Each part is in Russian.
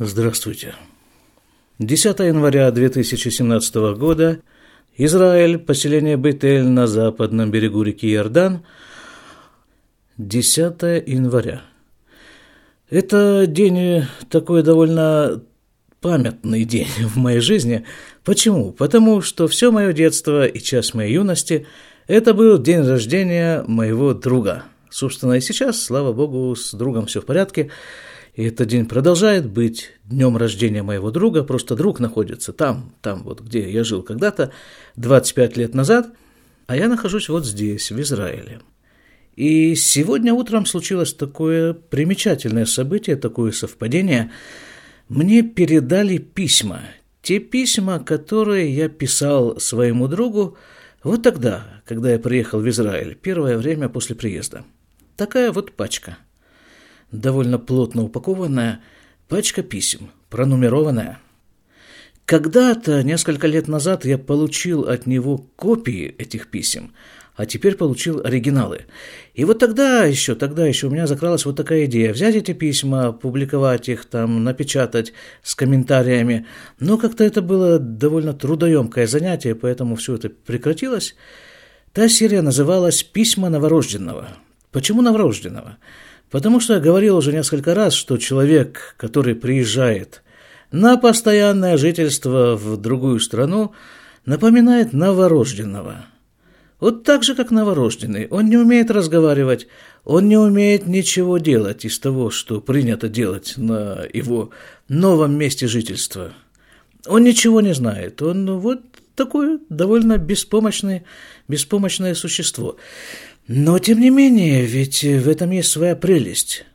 Здравствуйте. 10 января 2017 года. Израиль, поселение Бетель на западном берегу реки Иордан. 10 января. Это день такой довольно памятный день в моей жизни. Почему? Потому что все мое детство и часть моей юности – это был день рождения моего друга. Собственно, и сейчас, слава богу, с другом все в порядке – и этот день продолжает быть днем рождения моего друга, просто друг находится там, там вот где я жил когда-то, 25 лет назад, а я нахожусь вот здесь, в Израиле. И сегодня утром случилось такое примечательное событие, такое совпадение. Мне передали письма, те письма, которые я писал своему другу вот тогда, когда я приехал в Израиль, первое время после приезда. Такая вот пачка – довольно плотно упакованная пачка писем, пронумерованная. Когда-то, несколько лет назад, я получил от него копии этих писем, а теперь получил оригиналы. И вот тогда еще, тогда еще у меня закралась вот такая идея. Взять эти письма, публиковать их там, напечатать с комментариями. Но как-то это было довольно трудоемкое занятие, поэтому все это прекратилось. Та серия называлась «Письма новорожденного». Почему новорожденного? Потому что я говорил уже несколько раз, что человек, который приезжает на постоянное жительство в другую страну, напоминает новорожденного. Вот так же, как новорожденный. Он не умеет разговаривать, он не умеет ничего делать из того, что принято делать на его новом месте жительства. Он ничего не знает, он вот такое довольно беспомощное, беспомощное существо. Но, тем не менее, ведь в этом есть своя прелесть.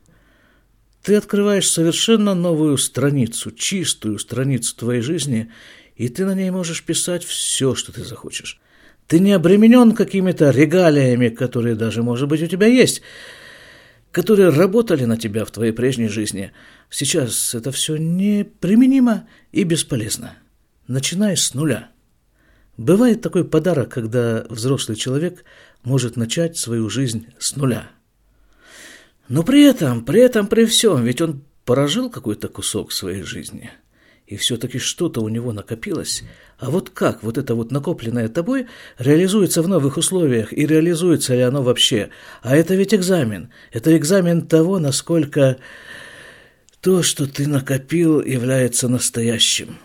Ты открываешь совершенно новую страницу, чистую страницу твоей жизни, и ты на ней можешь писать все, что ты захочешь. Ты не обременен какими-то регалиями, которые даже, может быть, у тебя есть, которые работали на тебя в твоей прежней жизни. Сейчас это все неприменимо и бесполезно. Начинай с нуля. Бывает такой подарок, когда взрослый человек может начать свою жизнь с нуля. Но при этом, при этом, при всем, ведь он поражил какой-то кусок своей жизни, и все-таки что-то у него накопилось. А вот как вот это вот накопленное тобой реализуется в новых условиях, и реализуется ли оно вообще? А это ведь экзамен. Это экзамен того, насколько то, что ты накопил, является настоящим.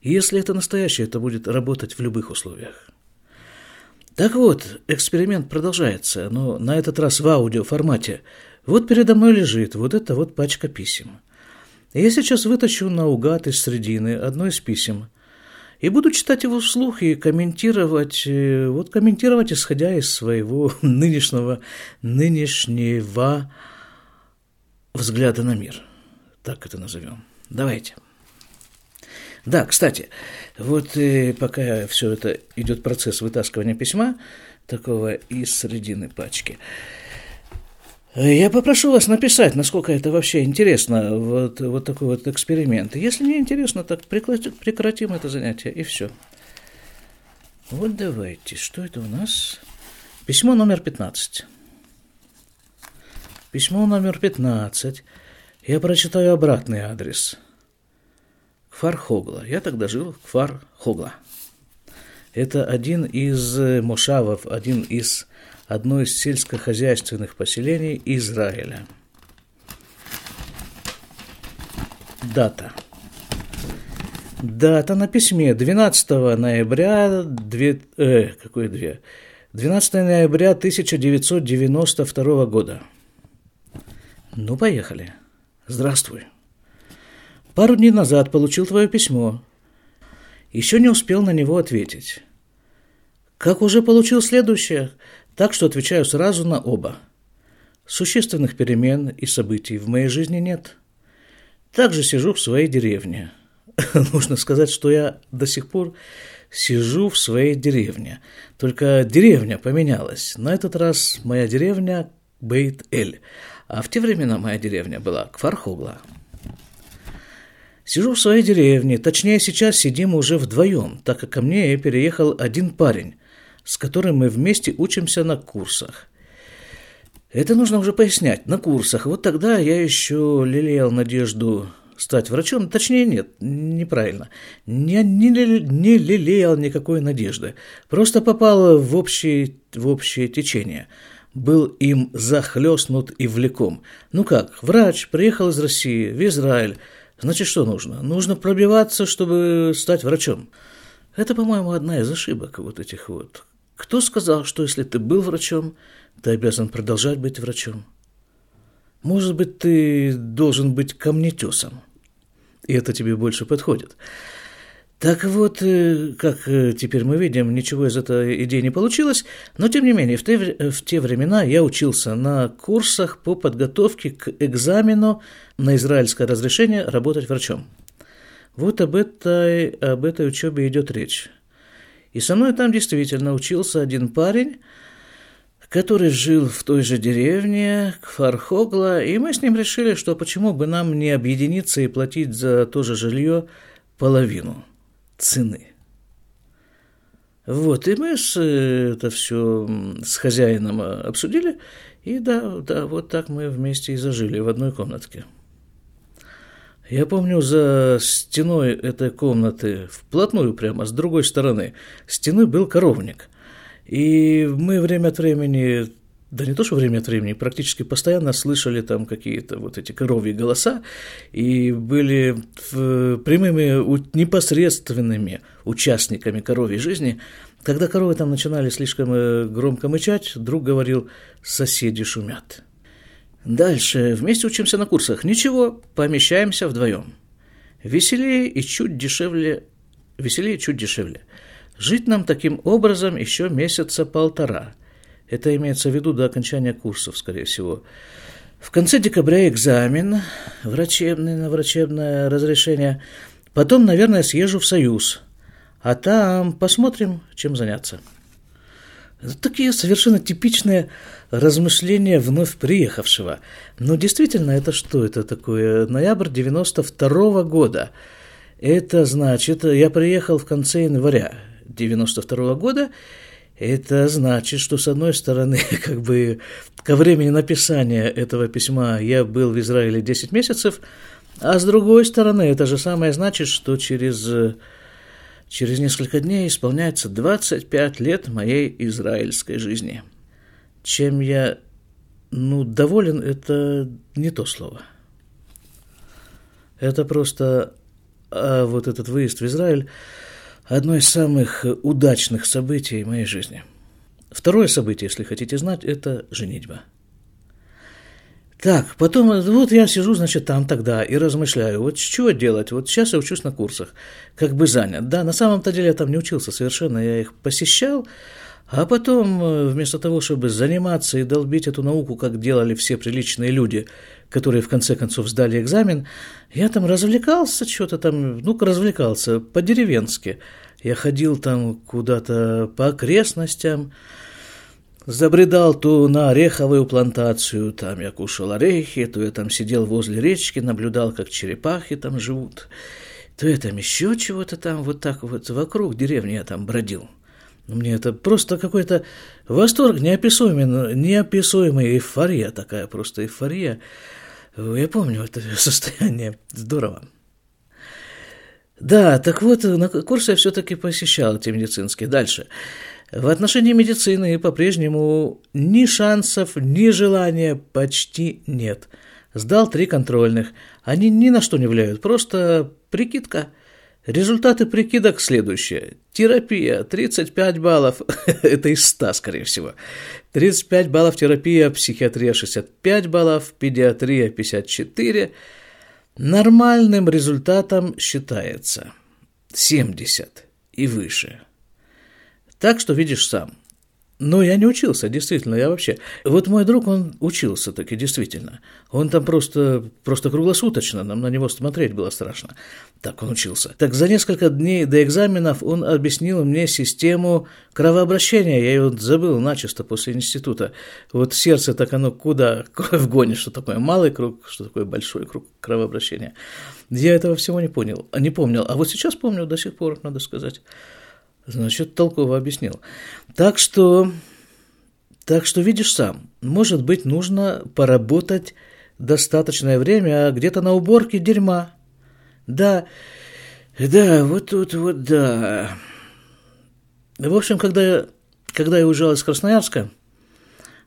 Если это настоящее, это будет работать в любых условиях. Так вот, эксперимент продолжается, но на этот раз в аудиоформате. Вот передо мной лежит вот эта вот пачка писем. Я сейчас вытащу наугад из средины одно из писем и буду читать его вслух и комментировать, э, вот комментировать, исходя из своего нынешнего, нынешнего взгляда на мир. Так это назовем. Давайте. Да, кстати, вот э, пока все это идет процесс вытаскивания письма, такого из середины пачки, я попрошу вас написать, насколько это вообще интересно, вот, вот такой вот эксперимент. Если не интересно, так прекратим это занятие, и все. Вот давайте, что это у нас? Письмо номер 15. Письмо номер 15. Я прочитаю обратный адрес – Кфар-Хогла. Я тогда жил в Кфар-Хогла. Это один из э, мошавов, один из, одно из сельскохозяйственных поселений Израиля. Дата. Дата на письме 12 ноября, 2, э, какой 2? 12 ноября 1992 года. Ну, поехали. Здравствуй. Пару дней назад получил твое письмо. Еще не успел на него ответить. Как уже получил следующее, так что отвечаю сразу на оба. Существенных перемен и событий в моей жизни нет. Также сижу в своей деревне. Нужно сказать, что я до сих пор сижу в своей деревне. Только деревня поменялась. На этот раз моя деревня Бейт-Эль, а в те времена моя деревня была Кфархогла. Сижу в своей деревне, точнее сейчас сидим уже вдвоем, так как ко мне переехал один парень, с которым мы вместе учимся на курсах. Это нужно уже пояснять на курсах. Вот тогда я еще лелеял надежду стать врачом. Точнее, нет, неправильно. Не, не, не лелеял никакой надежды. Просто попал в общее, в общее течение. Был им захлестнут и влеком. Ну как, врач приехал из России в Израиль. Значит, что нужно? Нужно пробиваться, чтобы стать врачом. Это, по-моему, одна из ошибок вот этих вот. Кто сказал, что если ты был врачом, ты обязан продолжать быть врачом? Может быть, ты должен быть камнетесом, и это тебе больше подходит. Так вот, э, как э, теперь мы видим, ничего из этой идеи не получилось, но тем не менее, в те, в те времена я учился на курсах по подготовке к экзамену на израильское разрешение работать врачом. Вот об этой, об этой учебе идет речь. И со мной там действительно учился один парень, который жил в той же деревне, Кфархогла, и мы с ним решили, что почему бы нам не объединиться и платить за то же жилье половину цены. Вот, и мы с, это все с хозяином обсудили, и да, да, вот так мы вместе и зажили в одной комнатке. Я помню, за стеной этой комнаты, вплотную прямо, с другой стороны стены был коровник. И мы время от времени, да не то, что время от времени, практически постоянно слышали там какие-то вот эти коровьи голоса, и были прямыми, непосредственными участниками коровьей жизни. Когда коровы там начинали слишком э, громко мычать, друг говорил «соседи шумят». Дальше. Вместе учимся на курсах. Ничего, помещаемся вдвоем. Веселее и чуть дешевле. Веселее чуть дешевле. Жить нам таким образом еще месяца полтора. Это имеется в виду до окончания курсов, скорее всего. В конце декабря экзамен, врачебный на врачебное разрешение. Потом, наверное, съезжу в Союз. А там посмотрим, чем заняться. Такие совершенно типичные размышления вновь приехавшего. Но действительно, это что это такое? Ноябрь 92 -го года. Это значит, я приехал в конце января 92 -го года, это значит, что с одной стороны, как бы ко времени написания этого письма я был в Израиле 10 месяцев, а с другой стороны, это же самое значит, что через Через несколько дней исполняется 25 лет моей израильской жизни. Чем я, ну, доволен, это не то слово. Это просто а вот этот выезд в Израиль одно из самых удачных событий моей жизни. Второе событие, если хотите знать, это женитьба – так, потом, вот я сижу, значит, там тогда и размышляю, вот что делать, вот сейчас я учусь на курсах, как бы занят. Да, на самом-то деле я там не учился совершенно, я их посещал, а потом, э, вместо того, чтобы заниматься и долбить эту науку, как делали все приличные люди, которые в конце концов сдали экзамен, я там развлекался, что-то там, ну-ка развлекался, по-деревенски. Я ходил там куда-то по окрестностям, Забредал то на ореховую плантацию, там я кушал орехи, то я там сидел возле речки, наблюдал, как черепахи там живут, то я там еще чего-то там вот так вот вокруг деревни я там бродил. Мне это просто какой-то восторг неописуемый, неописуемая эйфория такая, просто эйфория. Я помню это состояние, здорово. Да, так вот, на курсы я все-таки посещал эти медицинские. Дальше. В отношении медицины по-прежнему ни шансов, ни желания почти нет. Сдал три контрольных. Они ни на что не влияют, просто прикидка. Результаты прикидок следующие. Терапия 35 баллов, это из 100, скорее всего. 35 баллов терапия, психиатрия 65 баллов, педиатрия 54. Нормальным результатом считается 70 и выше. Так что видишь сам. Но я не учился, действительно, я вообще... Вот мой друг, он учился таки, действительно. Он там просто, просто круглосуточно, нам на него смотреть было страшно. Так он учился. Так за несколько дней до экзаменов он объяснил мне систему кровообращения. Я ее забыл начисто после института. Вот сердце так оно куда в гоне, что такое малый круг, что такое большой круг кровообращения. Я этого всего не понял, не помнил. А вот сейчас помню до сих пор, надо сказать. Значит, толково объяснил. Так что Так что видишь сам, может быть, нужно поработать достаточное время где-то на уборке дерьма. Да, да, вот тут вот, да. В общем, когда я, когда я уезжал из Красноярска,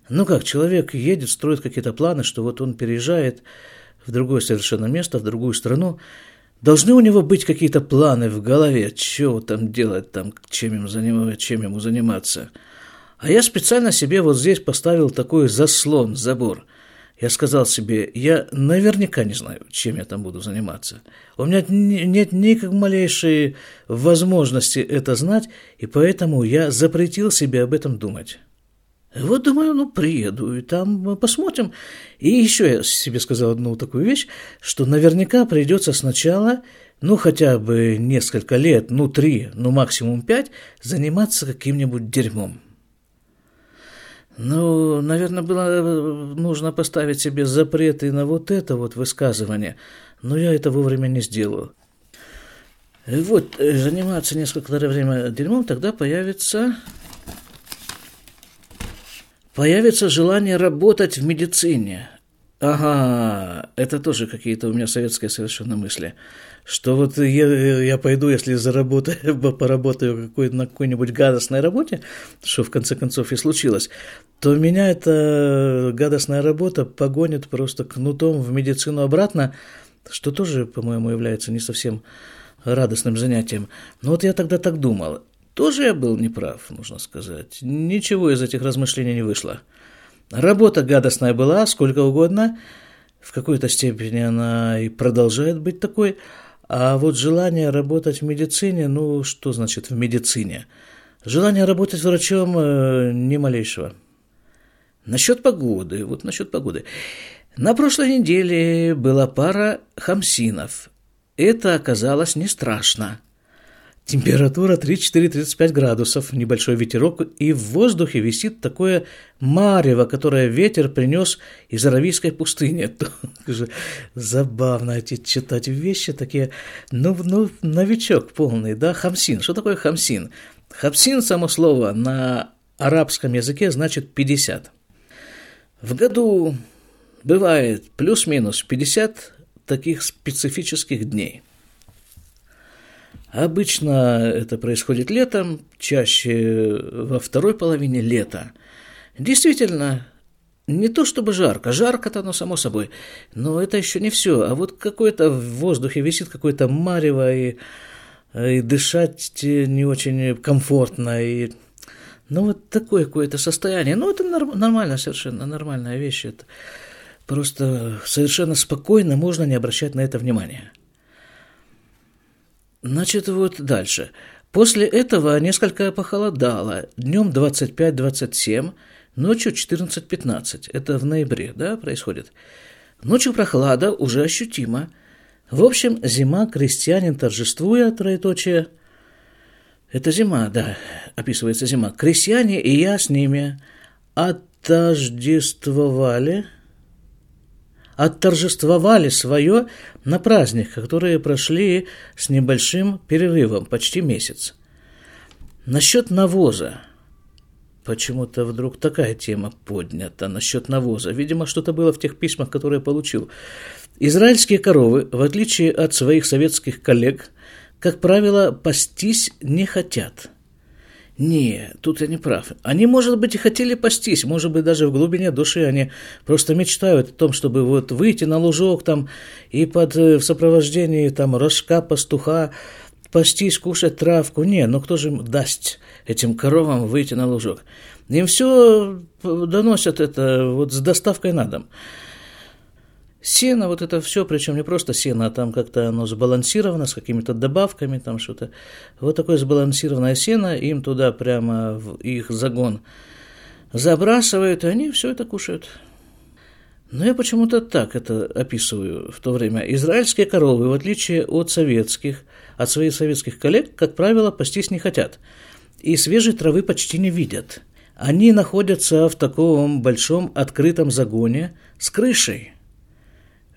ну как, человек едет, строит какие-то планы, что вот он переезжает в другое совершенно место, в другую страну, Должны у него быть какие-то планы в голове, что там делать, там, чем, им заниматься, чем ему заниматься. А я специально себе вот здесь поставил такой заслон, забор. Я сказал себе, я наверняка не знаю, чем я там буду заниматься. У меня нет ни как малейшей возможности это знать, и поэтому я запретил себе об этом думать. Вот думаю, ну, приеду, и там посмотрим. И еще я себе сказал одну такую вещь, что наверняка придется сначала, ну, хотя бы несколько лет, ну, три, ну, максимум пять, заниматься каким-нибудь дерьмом. Ну, наверное, было нужно поставить себе запреты на вот это вот высказывание, но я это вовремя не сделал. Вот, э, заниматься несколько время дерьмом, тогда появится Появится желание работать в медицине. Ага, это тоже какие-то у меня советские совершенно мысли. Что вот я, я пойду, если заработаю, поработаю какой, на какой-нибудь гадостной работе, что в конце концов и случилось, то меня эта гадостная работа погонит просто кнутом в медицину обратно, что тоже, по-моему, является не совсем радостным занятием. Но вот я тогда так думал. Тоже я был неправ, нужно сказать. Ничего из этих размышлений не вышло. Работа гадостная была, сколько угодно. В какой-то степени она и продолжает быть такой. А вот желание работать в медицине, ну, что значит в медицине? Желание работать врачом э, ни малейшего. Насчет погоды, вот насчет погоды. На прошлой неделе была пара хамсинов. Это оказалось не страшно. Температура 34-35 градусов, небольшой ветерок, и в воздухе висит такое марево, которое ветер принес из Аравийской пустыни. Забавно эти читать вещи такие. Ну, ну, новичок полный, да, хамсин. Что такое хамсин? Хамсин, само слово, на арабском языке значит 50. В году бывает плюс-минус 50 таких специфических дней – Обычно это происходит летом, чаще во второй половине лета. Действительно, не то чтобы жарко, жарко-то оно само собой, но это еще не все. А вот какое-то в воздухе висит какое-то марево, и, и дышать не очень комфортно, и ну вот такое какое-то состояние. Ну это нормально совершенно, нормальная вещь. Это просто совершенно спокойно можно не обращать на это внимания. Значит, вот дальше. После этого несколько похолодало. Днем 25-27, ночью 14-15. Это в ноябре, да, происходит. Ночью прохлада уже ощутима. В общем, зима, крестьянин торжествуя, троеточие. Это зима, да, описывается зима. Крестьяне и я с ними отождествовали – отторжествовали свое на праздник, которые прошли с небольшим перерывом, почти месяц. Насчет навоза. Почему-то вдруг такая тема поднята насчет навоза. Видимо, что-то было в тех письмах, которые я получил. Израильские коровы, в отличие от своих советских коллег, как правило, пастись не хотят – не, тут я не прав. Они, может быть, и хотели пастись, может быть, даже в глубине души они просто мечтают о том, чтобы вот выйти на лужок там и под э, в сопровождении там рожка, пастуха, пастись, кушать травку. Не, ну кто же им даст этим коровам выйти на лужок? Им все доносят это вот с доставкой на дом. Сено, вот это все, причем не просто сено, а там как-то оно сбалансировано с какими-то добавками, там что-то. Вот такое сбалансированное сено, им туда прямо в их загон забрасывают, и они все это кушают. Но я почему-то так это описываю в то время. Израильские коровы, в отличие от советских, от своих советских коллег, как правило, пастись не хотят. И свежей травы почти не видят. Они находятся в таком большом открытом загоне с крышей –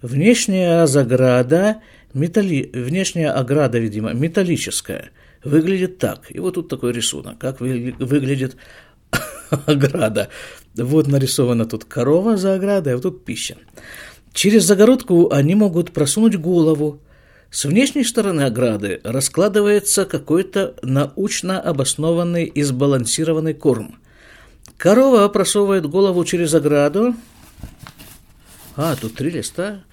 Внешняя заграда, металли... внешняя ограда, видимо, металлическая, выглядит так. И вот тут такой рисунок, как вы... выглядит ограда. Вот нарисована тут корова за оградой, а вот тут пища. Через загородку они могут просунуть голову. С внешней стороны ограды раскладывается какой-то научно обоснованный и сбалансированный корм. Корова просовывает голову через ограду. А, тут три листа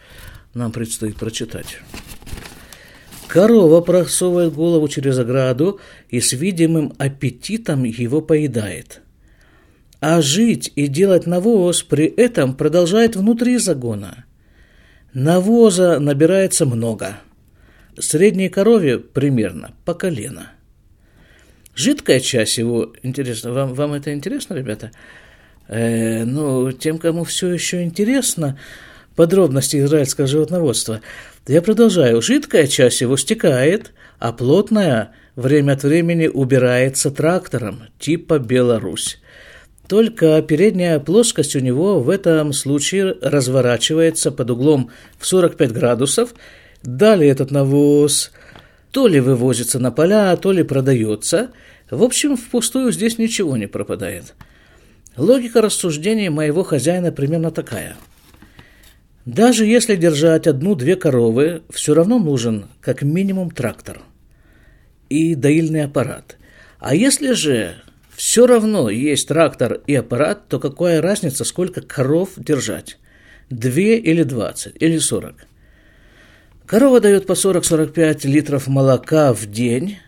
нам предстоит прочитать. Корова просовывает голову через ограду и с видимым аппетитом его поедает. А жить и делать навоз при этом продолжает внутри загона. Навоза набирается много. Средней корове примерно по колено. Жидкая часть его, интересно, вам, вам это интересно, ребята? Ну, тем, кому все еще интересно, подробности израильского животноводства. Я продолжаю. Жидкая часть его стекает, а плотная время от времени убирается трактором типа «Беларусь». Только передняя плоскость у него в этом случае разворачивается под углом в 45 градусов. Далее этот навоз то ли вывозится на поля, то ли продается. В общем, впустую здесь ничего не пропадает. Логика рассуждений моего хозяина примерно такая – даже если держать одну-две коровы, все равно нужен как минимум трактор и доильный аппарат. А если же все равно есть трактор и аппарат, то какая разница, сколько коров держать? Две или двадцать, или сорок? Корова дает по 40-45 литров молока в день.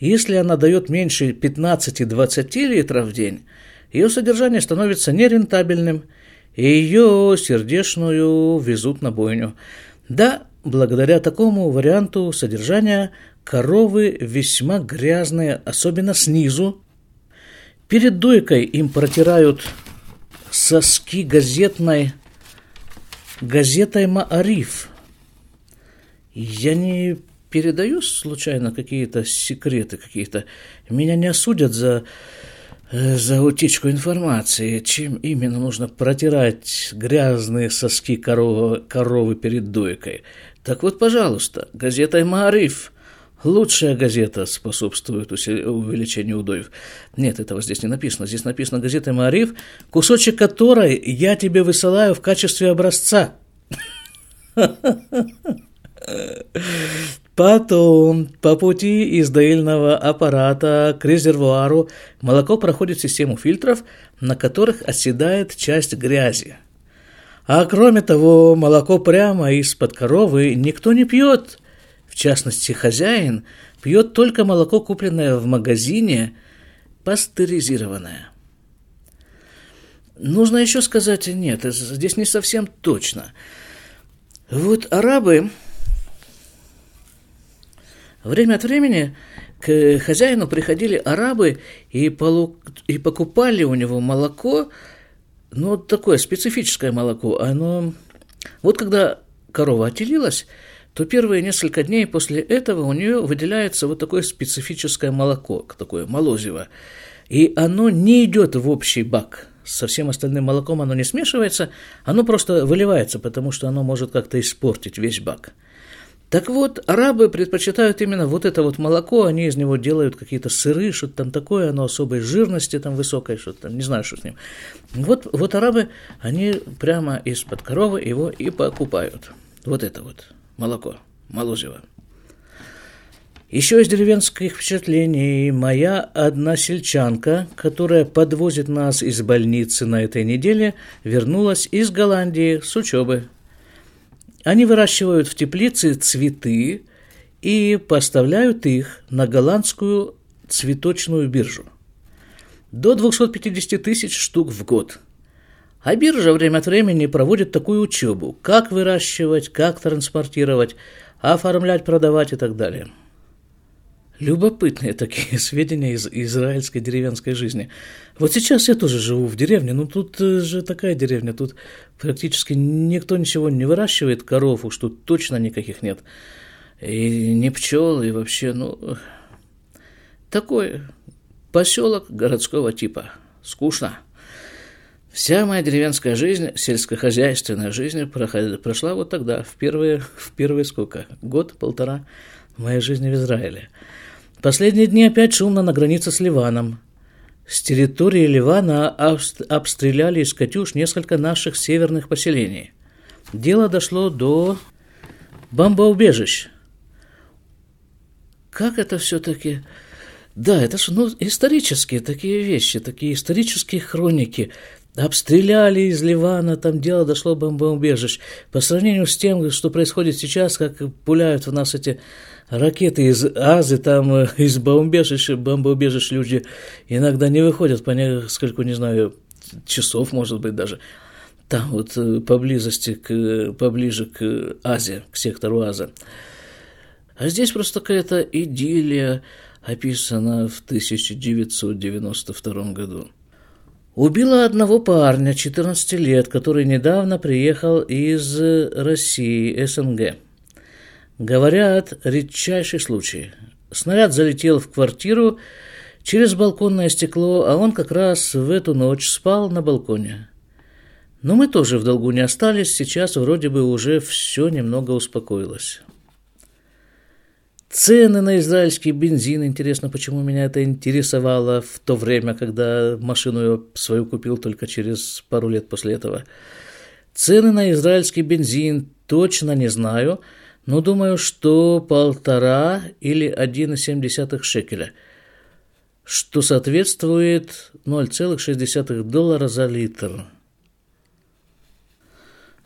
Если она дает меньше 15-20 литров в день, ее содержание становится нерентабельным – и ее сердечную везут на бойню. Да, благодаря такому варианту содержания коровы весьма грязные, особенно снизу. Перед дойкой им протирают соски газетной газетой «Маариф». Я не передаю случайно какие-то секреты какие-то. Меня не осудят за за утечку информации, чем именно нужно протирать грязные соски коровы, коровы перед дойкой. Так вот, пожалуйста, газета «Маариф» Лучшая газета способствует увеличению удоев. Нет, этого здесь не написано. Здесь написано газета «Маариф», кусочек которой я тебе высылаю в качестве образца. Потом по пути из доильного аппарата к резервуару молоко проходит систему фильтров, на которых оседает часть грязи. А кроме того, молоко прямо из-под коровы никто не пьет. В частности, хозяин пьет только молоко, купленное в магазине, пастеризированное. Нужно еще сказать, нет, здесь не совсем точно. Вот арабы Время от времени к хозяину приходили арабы и, полу... и покупали у него молоко, ну, такое специфическое молоко. Оно... Вот когда корова отелилась, то первые несколько дней после этого у нее выделяется вот такое специфическое молоко, такое молозиво. И оно не идет в общий бак. Со всем остальным молоком оно не смешивается, оно просто выливается, потому что оно может как-то испортить весь бак. Так вот, арабы предпочитают именно вот это вот молоко, они из него делают какие-то сыры, что-то там такое, оно особой жирности там высокой, что-то там, не знаю, что с ним. Вот, вот арабы, они прямо из-под коровы его и покупают. Вот это вот молоко, молозиво. Еще из деревенских впечатлений моя односельчанка, которая подвозит нас из больницы на этой неделе, вернулась из Голландии с учебы они выращивают в теплице цветы и поставляют их на голландскую цветочную биржу. До 250 тысяч штук в год. А биржа время от времени проводит такую учебу, как выращивать, как транспортировать, оформлять, продавать и так далее. Любопытные такие сведения из израильской деревенской жизни. Вот сейчас я тоже живу в деревне, но тут э, же такая деревня, тут практически никто ничего не выращивает, коров уж тут точно никаких нет. И не пчел, и вообще, ну, такой поселок городского типа. Скучно. Вся моя деревенская жизнь, сельскохозяйственная жизнь прошла вот тогда, в первые, в первые сколько? Год-полтора моей жизни в Израиле. Последние дни опять шумно на границе с Ливаном. С территории Ливана обстреляли из «Катюш» несколько наших северных поселений. Дело дошло до бомбоубежищ. Как это все-таки... Да, это же ну, исторические такие вещи, такие исторические хроники. Обстреляли из Ливана, там дело дошло до бомбоубежищ. По сравнению с тем, что происходит сейчас, как пуляют в нас эти ракеты из Азы, там э, из бомбоубежищ, бомбоубежищ люди иногда не выходят по несколько, не знаю, часов, может быть, даже. Там вот э, поблизости, к, поближе к Азии, к сектору Аза. А здесь просто какая-то идиллия описана в 1992 году. Убила одного парня, 14 лет, который недавно приехал из России, СНГ. Говорят, редчайший случай. Снаряд залетел в квартиру через балконное стекло, а он как раз в эту ночь спал на балконе. Но мы тоже в долгу не остались, сейчас вроде бы уже все немного успокоилось. Цены на израильский бензин. Интересно, почему меня это интересовало в то время, когда машину я свою купил только через пару лет после этого. Цены на израильский бензин точно не знаю, но думаю, что полтора или 1,7 шекеля, что соответствует 0,6 доллара за литр.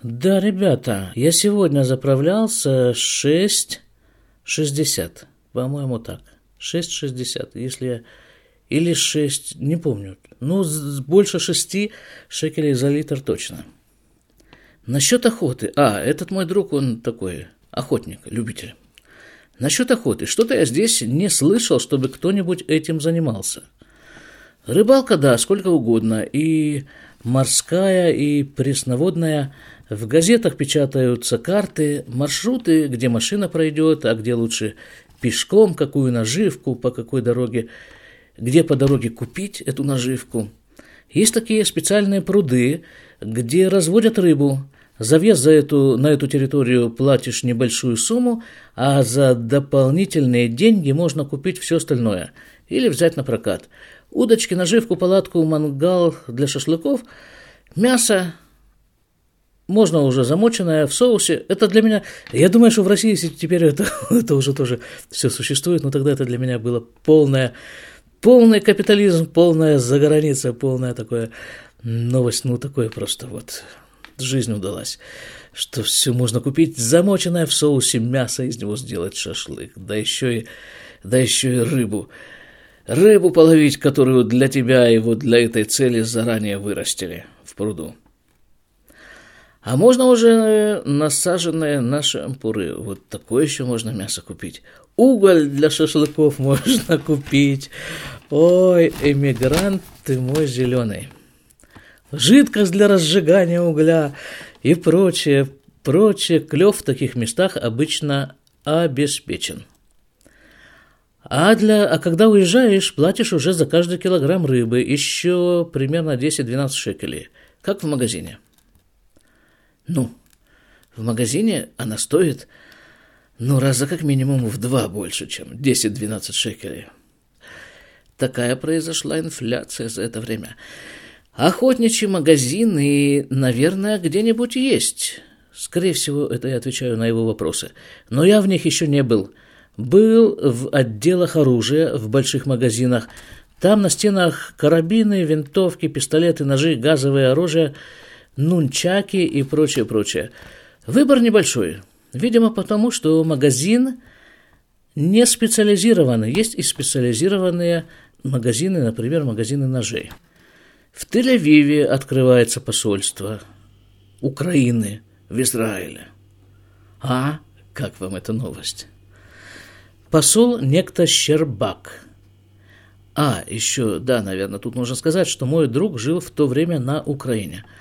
Да, ребята, я сегодня заправлялся 6 60, по-моему, так. 6,60, если я... Или 6, не помню. Ну, больше 6 шекелей за литр точно. Насчет охоты. А, этот мой друг, он такой охотник, любитель. Насчет охоты. Что-то я здесь не слышал, чтобы кто-нибудь этим занимался. Рыбалка, да, сколько угодно. И морская, и пресноводная – в газетах печатаются карты, маршруты, где машина пройдет, а где лучше пешком, какую наживку, по какой дороге, где по дороге купить эту наживку. Есть такие специальные пруды, где разводят рыбу. За вес за эту, на эту территорию платишь небольшую сумму, а за дополнительные деньги можно купить все остальное или взять на прокат. Удочки, наживку, палатку, мангал для шашлыков, мясо, можно уже замоченное в соусе. Это для меня... Я думаю, что в России теперь это, это уже тоже все существует, но тогда это для меня было полное, полный капитализм, полная заграница, полная такое новость, ну такое просто вот жизнь удалась, что все можно купить замоченное в соусе мясо, из него сделать шашлык, да еще и, да еще и рыбу. Рыбу половить, которую для тебя и вот для этой цели заранее вырастили в пруду. А можно уже насаженные наши ампуры. Вот такое еще можно мясо купить. Уголь для шашлыков можно купить. Ой, эмигрант ты мой зеленый. Жидкость для разжигания угля и прочее, прочее. Клев в таких местах обычно обеспечен. А, для, а когда уезжаешь, платишь уже за каждый килограмм рыбы еще примерно 10-12 шекелей, как в магазине. Ну, в магазине она стоит, ну, раза как минимум в два больше, чем 10-12 шекелей. Такая произошла инфляция за это время. Охотничий магазин и, наверное, где-нибудь есть. Скорее всего, это я отвечаю на его вопросы. Но я в них еще не был. Был в отделах оружия, в больших магазинах. Там на стенах карабины, винтовки, пистолеты, ножи, газовое оружие – нунчаки и прочее, прочее. Выбор небольшой. Видимо, потому что магазин не специализированный. Есть и специализированные магазины, например, магазины ножей. В Тель-Авиве открывается посольство Украины в Израиле. А, как вам эта новость? Посол некто Щербак. А, еще, да, наверное, тут нужно сказать, что мой друг жил в то время на Украине –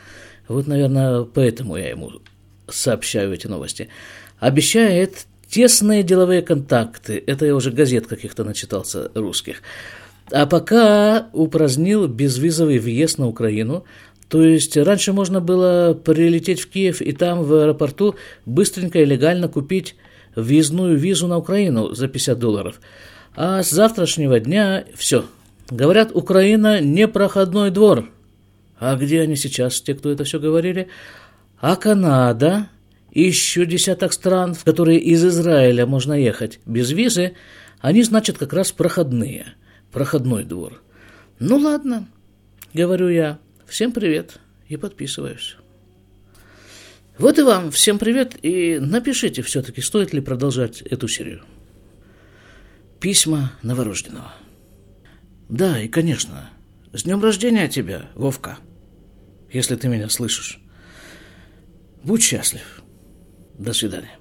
вот, наверное, поэтому я ему сообщаю эти новости. Обещает тесные деловые контакты. Это я уже газет каких-то начитался русских. А пока упразднил безвизовый въезд на Украину, то есть раньше можно было прилететь в Киев и там в аэропорту быстренько и легально купить въездную визу на Украину за 50 долларов. А с завтрашнего дня все, Говорят, Украина не проходной двор. А где они сейчас, те, кто это все говорили? А Канада, еще десяток стран, в которые из Израиля можно ехать без визы, они, значит, как раз проходные, проходной двор. Ну ладно, говорю я, всем привет и подписываюсь. Вот и вам всем привет, и напишите все-таки, стоит ли продолжать эту серию. Письма новорожденного. Да, и, конечно, с днем рождения тебя, Вовка, если ты меня слышишь. Будь счастлив. До свидания.